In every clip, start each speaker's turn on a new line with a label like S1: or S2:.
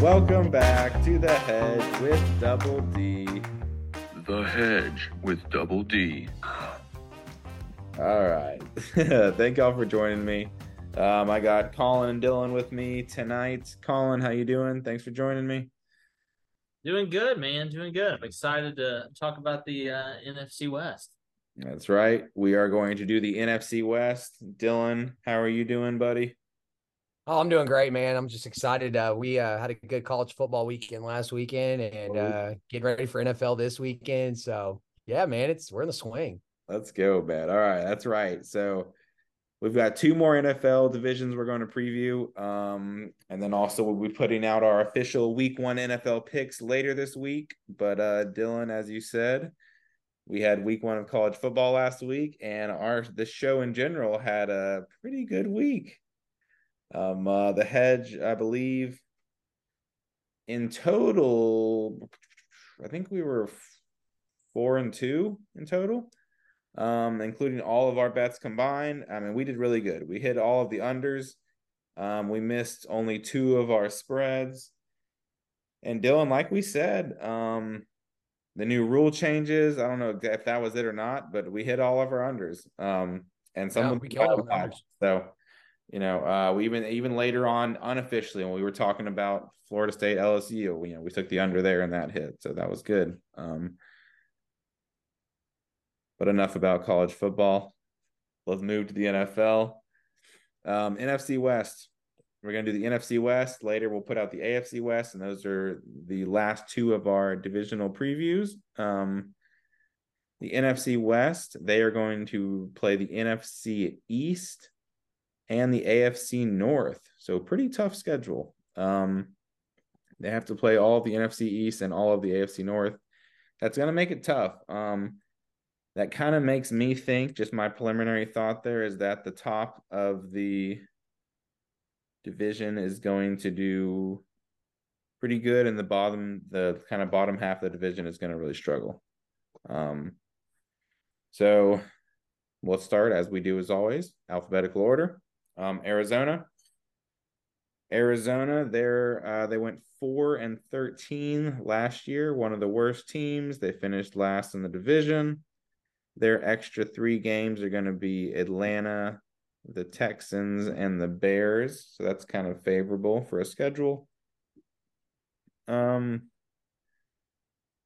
S1: Welcome back to the hedge with Double D.
S2: The Hedge with Double D.
S1: All right. Thank y'all for joining me. Um, I got Colin and Dylan with me tonight. Colin, how you doing? Thanks for joining me.
S3: Doing good, man. Doing good. I'm excited to talk about the uh, NFC West.
S1: That's right. We are going to do the NFC West. Dylan, how are you doing, buddy?
S4: Oh, I'm doing great, man. I'm just excited. Uh, we uh, had a good college football weekend last weekend, and uh, getting ready for NFL this weekend. So, yeah, man, it's we're in the swing.
S1: Let's go, man. All right, that's right. So we've got two more NFL divisions we're going to preview. Um, and then also we'll be putting out our official week one NFL picks later this week. But uh Dylan, as you said, we had week one of college football last week, and our the show in general had a pretty good week. Um uh the hedge, I believe, in total, I think we were four and two in total um, including all of our bets combined. I mean, we did really good. We hit all of the unders. Um, we missed only two of our spreads. And Dylan, like we said, um, the new rule changes. I don't know if that was it or not, but we hit all of our unders. Um, and some
S4: yeah, of them
S1: so you know, uh, we even even later on unofficially when we were talking about Florida State LSU, you know, we took the under there and that hit, so that was good. Um, but enough about college football. Let's move to the NFL. Um, NFC West. We're going to do the NFC West. Later, we'll put out the AFC West, and those are the last two of our divisional previews. Um, the NFC West, they are going to play the NFC East and the AFC North. So, pretty tough schedule. Um, they have to play all of the NFC East and all of the AFC North. That's going to make it tough. Um, that kind of makes me think just my preliminary thought there is that the top of the division is going to do pretty good and the bottom the kind of bottom half of the division is going to really struggle um so we'll start as we do as always alphabetical order um arizona arizona they're uh, they went 4 and 13 last year one of the worst teams they finished last in the division their extra three games are going to be Atlanta, the Texans, and the Bears. So that's kind of favorable for a schedule. Um,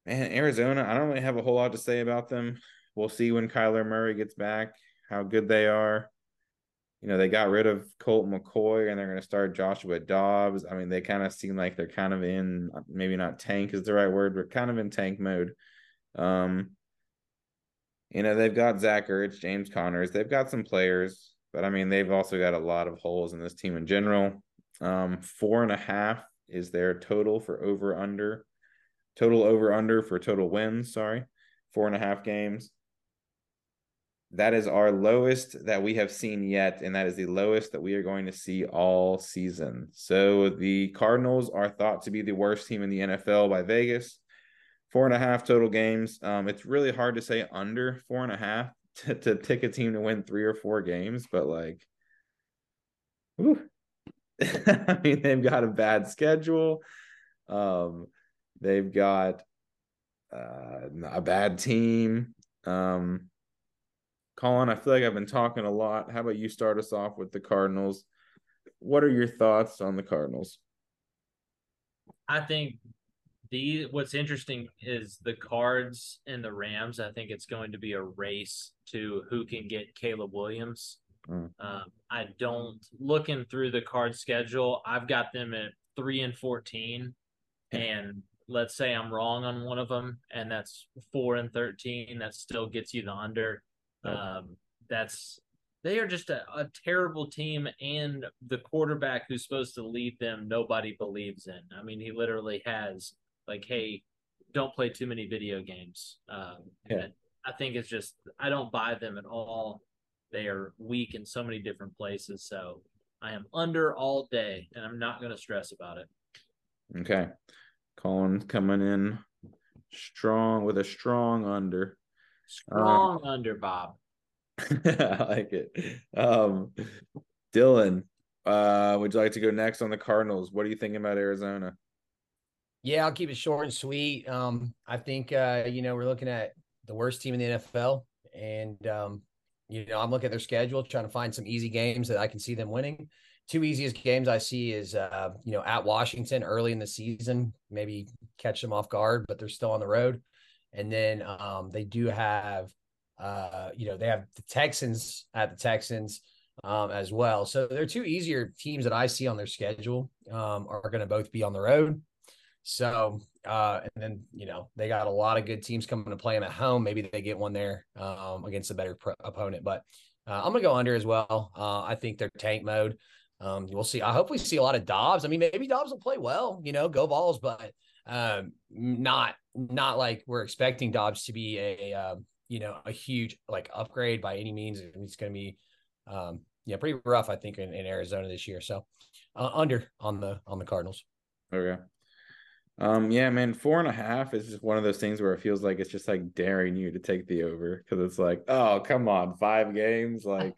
S1: and Arizona, I don't really have a whole lot to say about them. We'll see when Kyler Murray gets back how good they are. You know, they got rid of Colt McCoy and they're going to start Joshua Dobbs. I mean, they kind of seem like they're kind of in maybe not tank is the right word, but kind of in tank mode. Um, you know, they've got Zach Ertz, James Connors, they've got some players, but I mean, they've also got a lot of holes in this team in general. Um, four and a half is their total for over under, total over under for total wins. Sorry, four and a half games. That is our lowest that we have seen yet, and that is the lowest that we are going to see all season. So the Cardinals are thought to be the worst team in the NFL by Vegas four and a half total games. Um, it's really hard to say under four and a half to, to pick a team to win three or four games, but like, I mean, they've got a bad schedule. Um, they've got uh, a bad team. Um, Colin, I feel like I've been talking a lot. How about you start us off with the Cardinals? What are your thoughts on the Cardinals?
S3: I think the what's interesting is the cards and the Rams. I think it's going to be a race to who can get Caleb Williams. Mm. Um, I don't looking through the card schedule. I've got them at three and fourteen, and let's say I'm wrong on one of them, and that's four and thirteen. That still gets you the under. Um, that's they are just a, a, terrible team, and the quarterback who's supposed to lead them, nobody believes in. I mean, he literally has like, hey, don't play too many video games. Um, yeah. I think it's just I don't buy them at all. They are weak in so many different places. So I am under all day, and I'm not going to stress about it.
S1: Okay, Colin coming in strong with a strong under.
S3: Strong um, under, Bob.
S1: I like it. Um, Dylan, uh, would you like to go next on the Cardinals? What are you thinking about Arizona?
S4: Yeah, I'll keep it short and sweet. Um, I think uh, you know, we're looking at the worst team in the NFL. And um, you know, I'm looking at their schedule, trying to find some easy games that I can see them winning. Two easiest games I see is uh, you know, at Washington early in the season, maybe catch them off guard, but they're still on the road. And then um, they do have uh, you know, they have the Texans at the Texans um, as well. So they're two easier teams that I see on their schedule um, are going to both be on the road. So, uh, and then, you know, they got a lot of good teams coming to play them at home. Maybe they get one there um, against a better pro- opponent, but uh, I'm going to go under as well. Uh, I think they're tank mode. Um, we'll see. I hope we see a lot of Dobbs. I mean, maybe Dobbs will play well, you know, go balls, but um, not, not like we're expecting Dobbs to be a, a you know, a huge like upgrade by any means. It's going to be, um, yeah, pretty rough, I think, in, in Arizona this year. So uh, under on the on the Cardinals.
S1: Okay. Um, yeah, man, four and a half is just one of those things where it feels like it's just like daring you to take the over because it's like, oh, come on, five games, like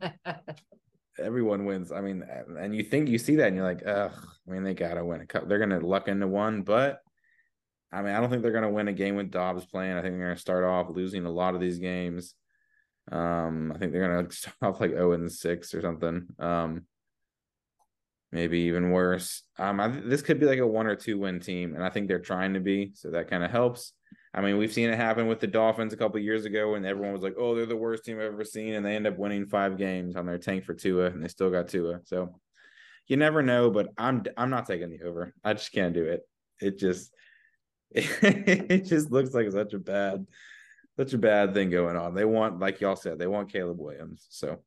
S1: everyone wins. I mean, and you think you see that and you're like, ugh, I mean, they gotta win a cup. They're gonna luck into one, but I mean, I don't think they're gonna win a game with Dobbs playing. I think they're gonna start off losing a lot of these games. Um, I think they're gonna start off like 0 and 6 or something. Um, maybe even worse. Um, I, this could be like a one or two win team, and I think they're trying to be, so that kind of helps. I mean, we've seen it happen with the Dolphins a couple years ago, when everyone was like, "Oh, they're the worst team I've ever seen," and they end up winning five games on their tank for Tua, and they still got Tua. So you never know, but I'm I'm not taking the over. I just can't do it. It just it just looks like such a bad such a bad thing going on. They want, like y'all said, they want Caleb Williams. So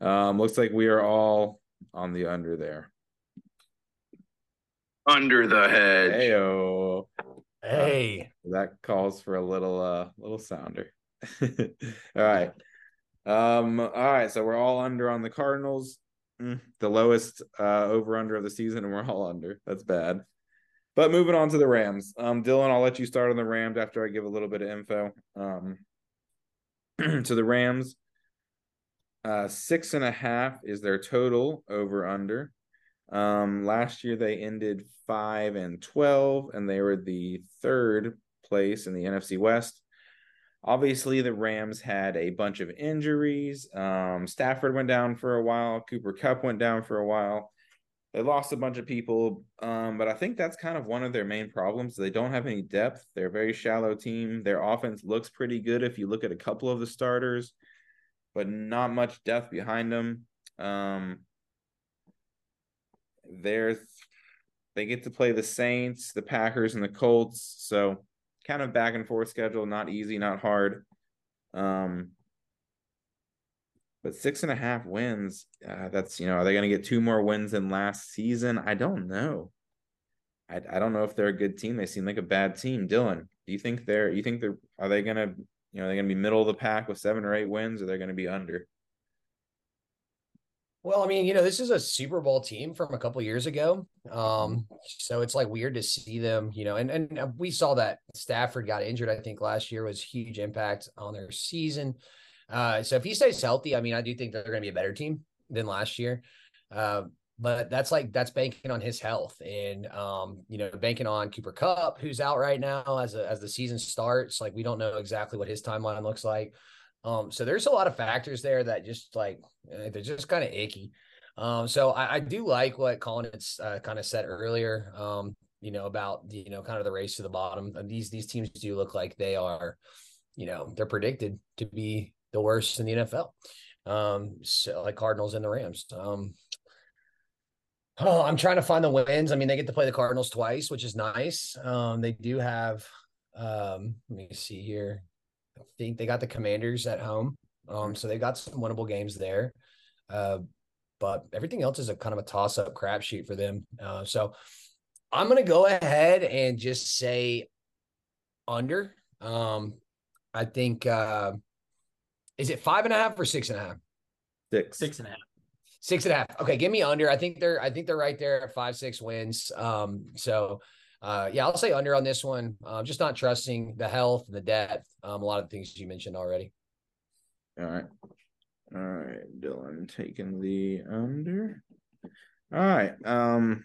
S1: um looks like we are all on the under there.
S2: Under the hedge.
S1: Heyo.
S4: Hey,
S1: Uh, that calls for a little uh little sounder. all right. Um, all right, so we're all under on the Cardinals. Mm, the lowest uh over under of the season, and we're all under. That's bad. But moving on to the Rams. Um, Dylan, I'll let you start on the Rams after I give a little bit of info. Um to the Rams. Uh six and a half is their total over under. Um, last year they ended five and twelve, and they were the third place in the NFC West. Obviously, the Rams had a bunch of injuries. Um, Stafford went down for a while. Cooper Kupp went down for a while. They lost a bunch of people, um, but I think that's kind of one of their main problems. They don't have any depth. They're a very shallow team. Their offense looks pretty good if you look at a couple of the starters, but not much depth behind them. Um, there's they get to play the Saints, the Packers, and the Colts. So kind of back and forth schedule, not easy, not hard. Um, but six and a half wins. Uh, that's you know, are they going to get two more wins than last season? I don't know. I I don't know if they're a good team. They seem like a bad team. Dylan, do you think they're? You think they're? Are they going to? You know, they're going to be middle of the pack with seven or eight wins, or they're going to be under?
S4: Well, I mean, you know, this is a Super Bowl team from a couple years ago. Um, so it's like weird to see them, you know, and and uh, we saw that Stafford got injured, I think last year was huge impact on their season. Uh, so if he stays healthy, I mean, I do think they're going to be a better team than last year. Uh, but that's like that's banking on his health and um, you know, banking on Cooper Kupp, who's out right now as a, as the season starts. Like we don't know exactly what his timeline looks like. Um, so there's a lot of factors there that just like eh, they're just kind of icky. Um, so I, I, do like what Colin uh, kind of said earlier. Um, you know about you know kind of the race to the bottom. These these teams do look like they are, you know, they're predicted to be the worst in the NFL. Um, so like Cardinals and the Rams. Um, oh, I'm trying to find the wins. I mean, they get to play the Cardinals twice, which is nice. Um, they do have. Um, let me see here. I think they got the Commanders at home. Um, so they got some winnable games there. Uh, but everything else is a kind of a toss up crapshoot for them. Uh, so I'm going to go ahead and just say under. Um, I think, uh, is it five and a half or six and a half?
S1: Six.
S3: Six and a half.
S4: Six and a half. Okay, give me under. I think they're I think they're right there at five, six wins. Um, so uh yeah, I'll say under on this one. Uh, just not trusting the health and the depth. Um, a lot of the things you mentioned already.
S1: All right. All right, Dylan taking the under. All right. Um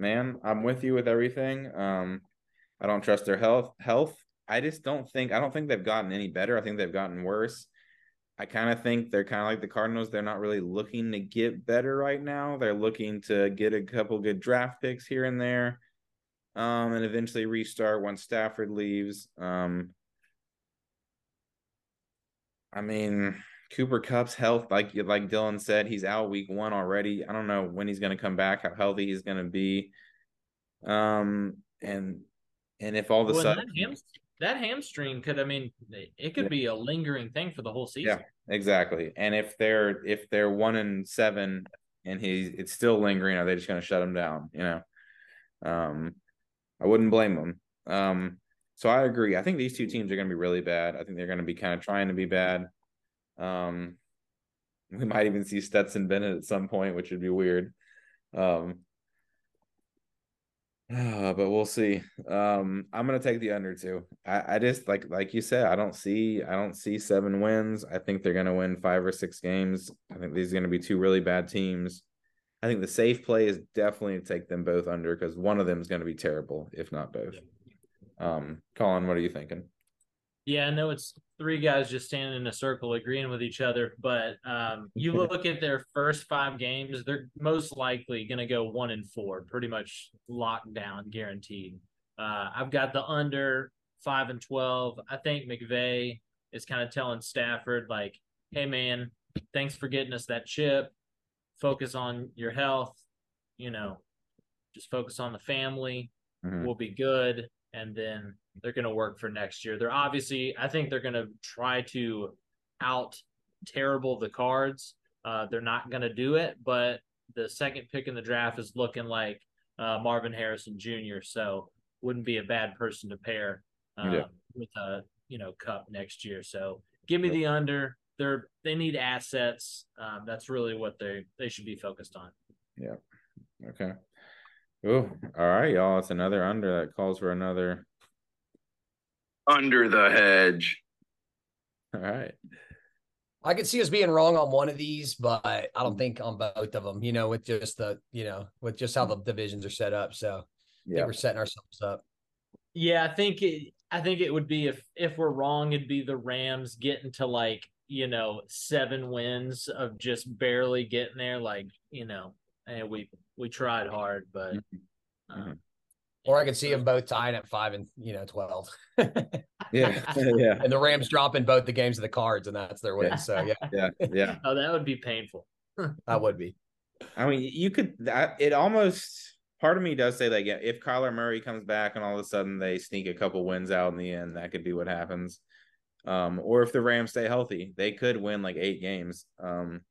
S1: man. I'm with you with everything. Um, I don't trust their health. Health. I just don't think. I don't think they've gotten any better. I think they've gotten worse. I kind of think they're kind of like the Cardinals. They're not really looking to get better right now. They're looking to get a couple good draft picks here and there, um, and eventually restart once Stafford leaves. Um, I mean, Cooper Kupp's health, like like Dylan said, he's out week one already. I don't know when he's going to come back, how healthy he's going to be, um, and and if all of a
S3: Well,
S1: sudden,
S3: that, hamstring could, I mean, it could be a lingering thing for the whole season.
S1: Yeah. exactly, and if they're if they're one and seven and he's it's still lingering, are they just going to shut him down? You know, um, I wouldn't blame them. Um, so I agree. I think these two teams are going to be really bad. I think they're going to be kind of trying to be bad. Um, we might even see Stetson Bennett at some point, which would be weird. Um, uh, but we'll see. Um, I'm gonna take the under too. I, I just like like you said, I don't see I don't see seven wins. I think they're gonna win five or six games. I think these are gonna be two really bad teams. I think the safe play is definitely to take them both under because one of them is gonna be terrible, if not both. Um, Colin, what are you thinking?
S3: Yeah, I know it's three guys just standing in a circle agreeing with each other, but um, you look at their first five games, they're most likely going to go one and four, pretty much locked down, guaranteed. Uh, I've got the under five and 12. I think McVay is kind of telling Stafford, like, hey, man, thanks for getting us that chip. Focus on your health, you know, just focus on the family
S1: Mhm.
S3: will be good and then they're going to work for next year. They're obviously I think they're going to try to out terrible the cards. Uh, they're not going to do it, but the second pick in the draft is looking like uh, Marvin Harrison Jr. So wouldn't be a bad person to pair um,
S1: Yeah.
S3: with a you know Kupp next year. So give me the under. They're they need assets. Um, that's really what they they should be focused on. Yeah.
S1: Okay. Oh, all right, y'all. It's another under that calls for another.
S2: Under the hedge.
S1: All right.
S4: I could see us being wrong on one of these, but I don't think on both of them. You know, with just the you know with just how the divisions are set up. So I
S1: Yeah.
S4: think we're setting ourselves up.
S3: Yeah, I think it, I think it would be if if we're wrong, it'd be the Rams getting to like you know seven wins of just barely getting there. Like you know, and we we tried hard, but um,
S4: Or I could see them both tying at five and you know twelve, yeah,
S1: Yeah. yeah.
S4: the Rams dropping both the games of the Cards, and that's their win. So yeah,
S1: Yeah. Yeah.
S3: oh, that would be painful.
S4: that would be.
S1: I mean, you could. That, it almost. Part of me does say that. Yeah, if Kyler Murray comes back and all of a sudden they sneak a couple wins out in the end, that could be what happens. Um, or if the Rams stay healthy, they could win like eight games. Um,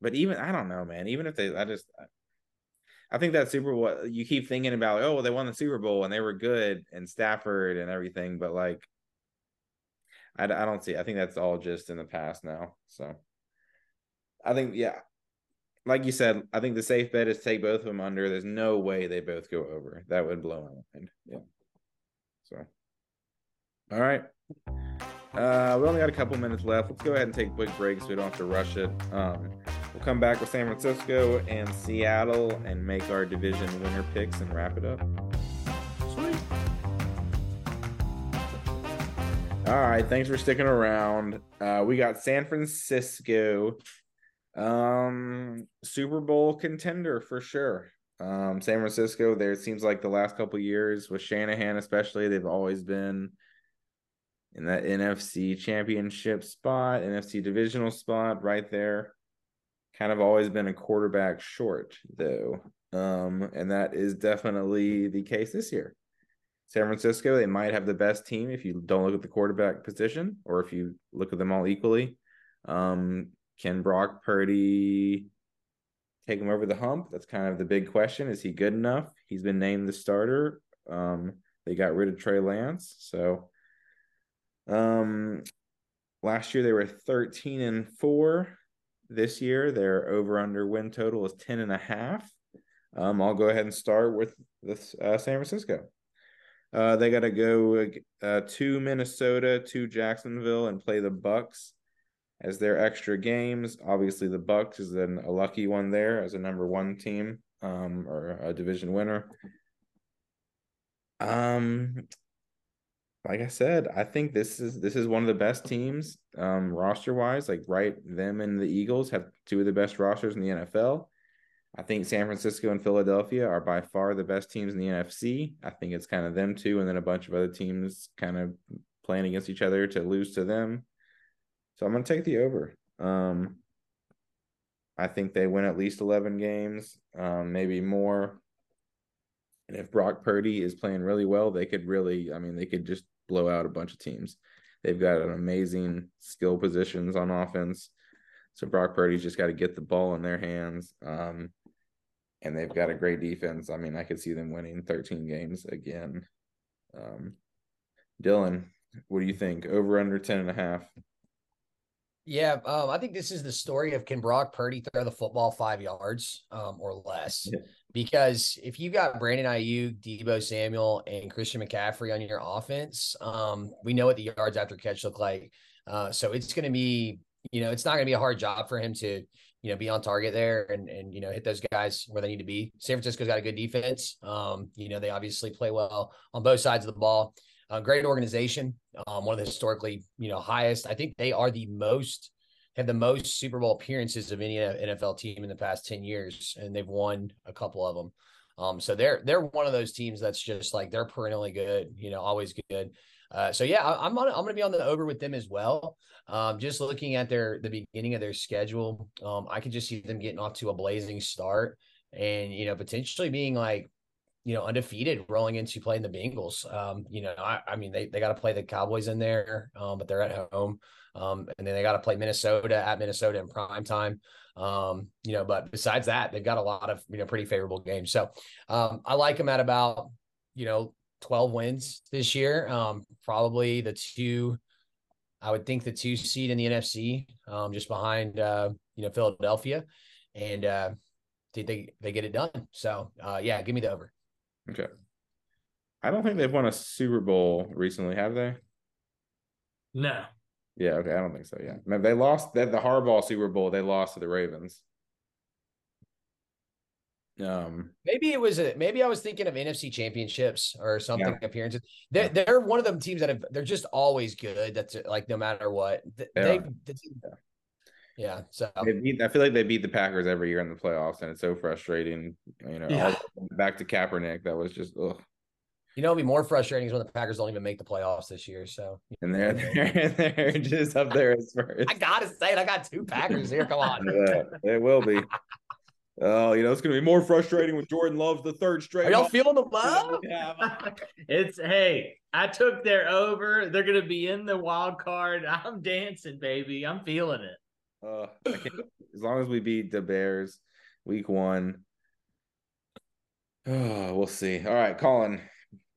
S1: but even I don't know, man. Even if they, I just, I think that Super Bowl. You keep thinking about, oh, well, they won the Super Bowl and they were good and Stafford and everything, but like, I, I don't see. I think that's all just in the past now. So, I think yeah, like you said, I think the safe bet is take both of them under. There's no way they both go over. That would blow my mind. Yeah. So, all right. Uh, we only got a couple minutes left. Let's go ahead and take a quick break so we don't have to rush it. Um, we'll come back with San Francisco and Seattle and make our division winner picks and wrap it up.
S3: Sweet.
S1: All right, thanks for sticking around. Uh, we got San Francisco, um, Super Bowl contender for sure. Um, San Francisco, there it seems like the last couple years with Shanahan, especially, they've always been in that NFC championship spot, NFC divisional spot right there. Kind of always been a quarterback short, though. Um, and that is definitely the case this year. San Francisco, they might have the best team if you don't look at the quarterback position or if you look at them all equally. Um, can Brock Purdy take him over the hump? That's kind of the big question. Is he good enough? He's been named the starter. Um, they got rid of Trey Lance. So um last year they were 13 and 4. This year their over under win total is 10 and a half. Um, I'll go ahead and start with this uh, San Francisco. Uh, they got to go uh, to Minnesota, to Jacksonville, and play the Bucs as their extra games. Obviously, the Bucs is an, a lucky one there as a number one team. um, or a division winner. Um, like I said, I think this is this is one of the best teams um, roster wise. Like right, them and the Eagles have two of the best rosters in the NFL. I think San Francisco and Philadelphia are by far the best teams in the NFC. I think it's kind of them two, and then a bunch of other teams kind of playing against each other to lose to them. So I'm going to take the over. Um, I think they win at least 11 games, um, maybe more. And if Brock Purdy is playing really well, they could really, I mean, they could just blow out a bunch of teams. They've got an amazing skill positions on offense. So Brock Purdy's just got to get the ball in their hands. Um, and they've got a great defense. I mean, I could see them winning 13 games again. Um, Dylan, what do you think? Over under 10 and a half.
S4: Yeah, um, I think this is the story of can Brock Purdy throw the football five yards um, or less?
S1: Yeah.
S4: Because if you've got Brandon Aiyuk, Deebo Samuel, and Christian McCaffrey on your offense, um, we know what the yards after catch look like. Uh, so it's going to be, you know, it's not going to be a hard job for him to, you know, be on target there and and you know hit those guys where they need to be. San Francisco's got a good defense. Um, you know, they obviously play well on both sides of the ball. Uh, great organization, um, one of the historically, you know, highest. I think they are the most have the most Super Bowl appearances of any NFL team in the past ten years, and they've won a couple of them. Um, so they're they're one of those teams that's just like they're perennially good, you know, always good. Uh, so yeah, I, am on, I'm going to be on the over with them as well. Um, just looking at their the beginning of their schedule, um, I could just see them getting off to a blazing start, and you know, potentially being like you know, undefeated rolling into playing the Bengals. Um, you know, I, I mean, they, they got to play the Cowboys in there, um, but they're at home. Um, and then they got to play Minnesota at Minnesota in prime time. Um, you know, but besides that, they've got a lot of, you know, pretty favorable games. So um, I like them at about, you know, 12 wins this year. Um, probably the two, I would think the two seed in the NFC, um, just behind, uh, you know, Philadelphia. And uh, they, they get it done. So uh, yeah, give me the over.
S1: Okay. I don't think they've won a Super Bowl recently, have they?
S3: No.
S1: Yeah, okay. I don't think so. Yeah. Man, they lost that the Harbaugh Super Bowl, they lost to the Ravens. Um
S4: maybe it was a maybe I was thinking of NFC championships or something yeah. appearances. They're yeah. they're one of them teams that have they're just always good. That's like no matter what. They, they, they yeah. Yeah. So
S1: beat, I feel like they beat the Packers every year in the playoffs, and it's so frustrating. You know, yeah. back to Kaepernick, that was just ugh.
S4: You know, it'd be more frustrating is when the Packers don't even make the playoffs this year. So
S1: and they're they're, they're just up there as first.
S4: I gotta say it. I got two Packers here. Come on.
S1: yeah, it will be. Oh, you know, it's gonna be more frustrating with Jordan Love's the third straight.
S4: Are y'all feeling the love?
S3: it's hey, I took their over. They're gonna be in the wild card. I'm dancing, baby. I'm feeling it.
S1: Uh, as long as we beat the Bears week one, oh, we'll see. All right, Colin,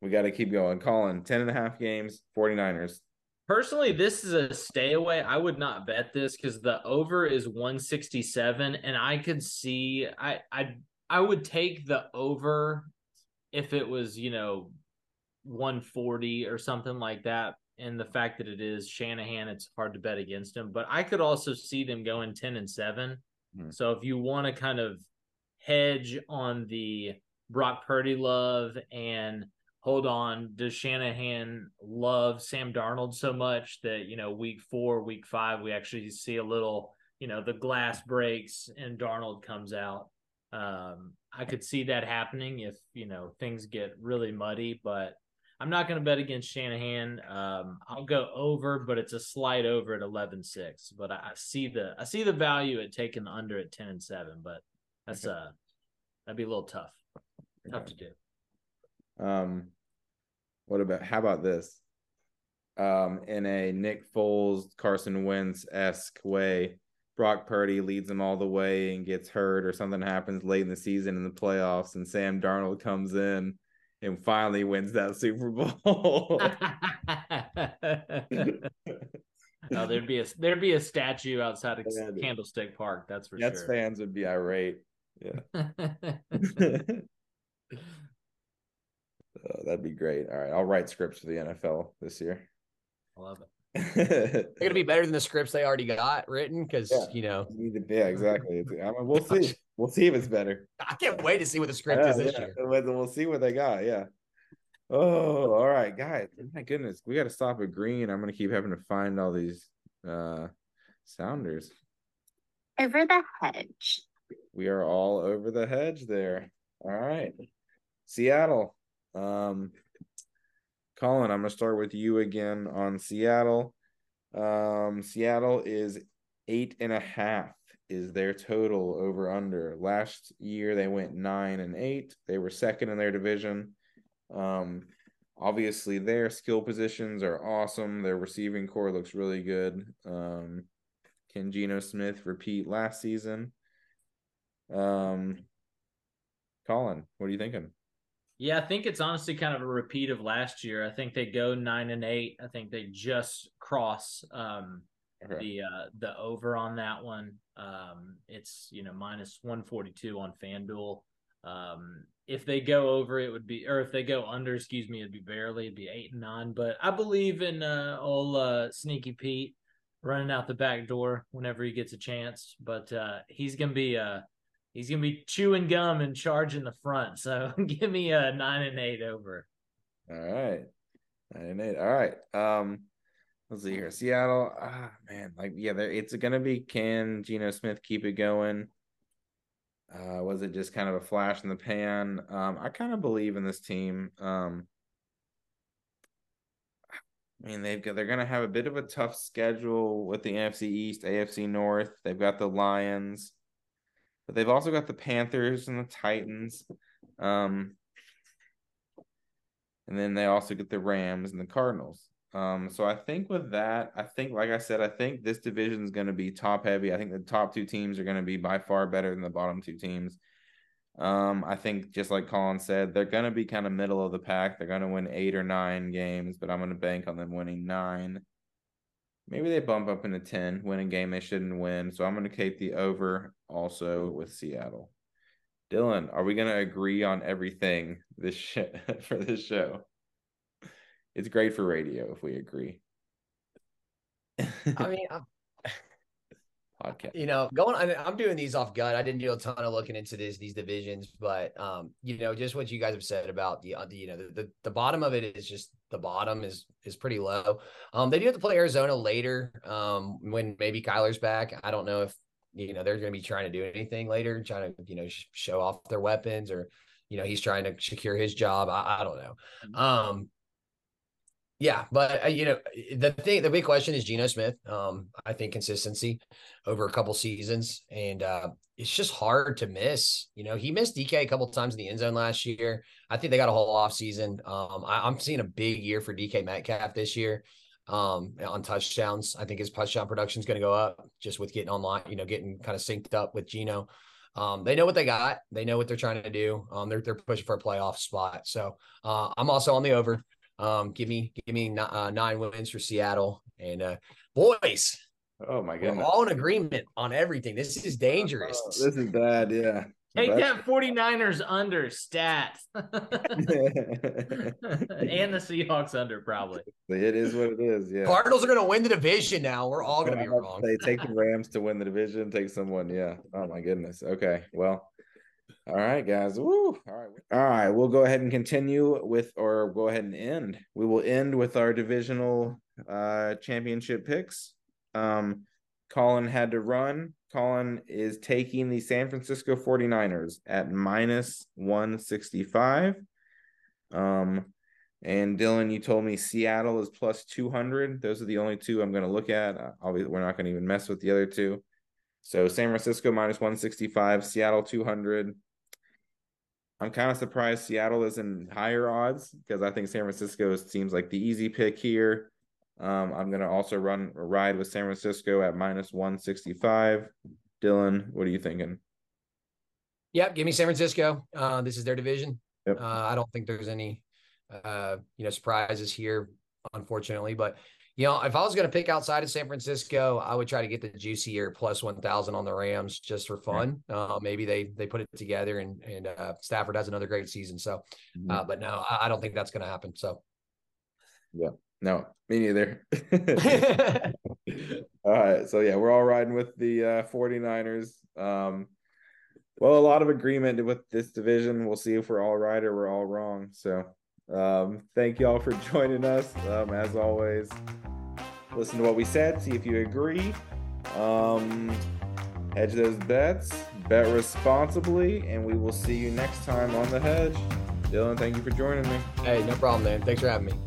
S1: we got to keep going. Colin, 10 and a half games, 49ers.
S3: Personally, this is a stay away. I would not bet this because the over is 167, and I could see I I I would take the over if it was, you know, 140 or something like that and the fact that it is Shanahan, it's hard to bet against him. But I could also see them going 10 and 7. Mm. So if you want to kind of hedge on the Brock Purdy love and hold on, does Shanahan love Sam Darnold so much that, you know, week four, week five, we actually see a little, you know, the glass breaks and Darnold comes out. Um, I could see that happening if, you know, things get really muddy, but I'm not going to bet against Shanahan. Um, I'll go over, but it's a slight over at 11-6. But I, I, see the I see the value at taking the under at 10 and 7. But that's okay. uh that'd be a little tough, tough okay. to
S1: do. Um, what about how about this? Um, in a Nick Foles, Carson Wentz esque way, Brock Purdy leads them all the way and gets hurt, or something happens late in the season in the playoffs, and Sam Darnold comes in and finally wins that Super Bowl.
S3: no, there'd be a there'd be a statue outside of yeah, Candlestick Park. That's for
S1: Jets
S3: sure.
S1: fans would be irate. Yeah. oh, that'd be great. All right, I'll write scripts for the NFL this year.
S3: I love
S4: They're gonna be better than the scripts they already got written because
S1: Yeah.
S4: you know
S1: yeah, exactly. I mean, we'll see. We'll see if it's better.
S4: I can't wait to see what the script
S1: Yeah,
S4: is this
S1: yeah.
S4: year.
S1: We'll we'll see what they got. Yeah. Oh, all right, guys. My goodness, we got to stop at green. I'm gonna keep having to find all these uh sounders.
S5: Over the hedge.
S1: We are all over the hedge there. All right. Seattle. Um Colin, I'm gonna start with you again on Seattle. Um Seattle is eight and a half is their total over under. Last year they went nine and eight. They were second in their division. Um obviously their skill positions are awesome. Their receiving corps looks really good. Um can Geno Smith repeat last season? Um, Colin, what are you thinking?
S3: Yeah, I think it's honestly kind of a repeat of last year. I think they go nine and eight. I think they just cross um,
S1: Okay.
S3: the uh, the over on that one. Um, it's you know minus one forty two on FanDuel. Um, if they go over, it would be, or if they go under, excuse me, it'd be barely, it'd be eight and nine. But I believe in uh, old uh, Sneaky Pete running out the back door whenever he gets a chance. But uh, he's gonna be uh, he's gonna be chewing gum and charging the front. So give me a nine and eight over.
S1: All right. Nine and eight. All right. Um, let's see here. Seattle. Ah, man, like yeah, it's gonna be can Geno Smith keep it going? Uh, was it just kind of a flash in the pan? Um, I kind of believe in this team. Um, I mean, they've got they're gonna have a bit of a tough schedule with the NFC East, AFC North. They've got the Lions, but they've also got the Panthers and the Titans. Um, and then they also get the Rams and the Cardinals. Um, so I think with that, I think, like I said, I think this division is going to be top heavy. I think the top two teams are going to be by far better than the bottom two teams. Um, I think just like Colin said, they're going to be kind of middle of the pack. They're going to win eight or nine games, but I'm going to bank on them winning nine. Maybe they bump up into 10, win a game they shouldn't win. So I'm going to take the over also with Seattle. Dylan, are we going to agree on everything this sh- for this show? It's great for radio if we agree.
S4: I mean, I'm,
S1: Podcast.
S4: you know, going. I mean, I'm doing these off gut. I didn't do a ton of looking into this these divisions, but um, you know, just what you guys have said about the, uh, the you know, the, the the bottom of it is just the bottom is is pretty low. Um, they do have to play Arizona later. Um, when maybe Kyler's back. I don't know if you know they're going to be trying to do anything later, trying to you know sh- show off their weapons or you know he's trying to secure his job. I, I don't know. Um, yeah, but uh, you know the thing, the big question is Geno Smith. Um, I think consistency over a couple seasons, and uh, it's just hard to miss. You know, he missed DK a couple times in the end zone last year. I think they got a whole off season. Um, I, I'm seeing a big year for DK Metcalf this year. Um, on touchdowns, I think his touchdown production is going to go up just with getting online. You know, getting kind of synced up with Geno. Um, they know what they got. They know what they're trying to do. Um, they're they're pushing for a playoff spot. So uh, I'm also on the over. Um, give me give me n- uh, nine wins for Seattle and uh, boys.
S1: Oh my
S4: We're all in agreement on everything. This is dangerous.
S1: Oh, this is bad, yeah.
S3: Take
S1: That's-
S3: that 49ers under stat. and the Seahawks under probably.
S1: it is what it is, yeah.
S4: Cardinals are going to win the division now. We're all going to be wrong.
S1: They take the Rams to win the division, take someone, yeah. Oh my goodness. Okay. Well, all right, guys. Woo. All right. All right. We'll go ahead and continue with or go ahead and end. We will end with our divisional uh championship picks. Um Colin had to run. Colin is taking the San Francisco 49ers at minus 165. Um and Dylan, you told me Seattle is plus 200. Those are the only two I'm going to look at. Uh, Obviously, we're not going to even mess with the other two. So San Francisco minus 165, Seattle 200. I'm kind of surprised Seattle is in higher odds because I think San Francisco seems like the easy pick here. Um, I'm going to also run a ride with San Francisco at minus 165. Dylan, what are you thinking?
S4: Yep, give me San Francisco. Uh, this is their division.
S1: Yep.
S4: Uh, I don't think there's any, uh, you know, surprises here, unfortunately. But you know, if I was going to pick outside of San Francisco, I would try to get the juicier plus one thousand on the Rams just for fun. Uh, maybe they they put it together and and uh, Stafford has another great season. So, uh, but no, I, I don't think that's going to happen. So, yeah,
S1: No, me neither. all right. So yeah, we're all riding with the uh 49ers. Um well, a lot of agreement with this division. We'll see if we're all right or we're all wrong. So um thank y'all for joining us. Um as always, listen to what we said, see if you agree. Um hedge those bets, bet responsibly, and we will see you next time on the hedge. Dylan, thank you for joining me.
S4: hey, no problem, man. Thanks for having me.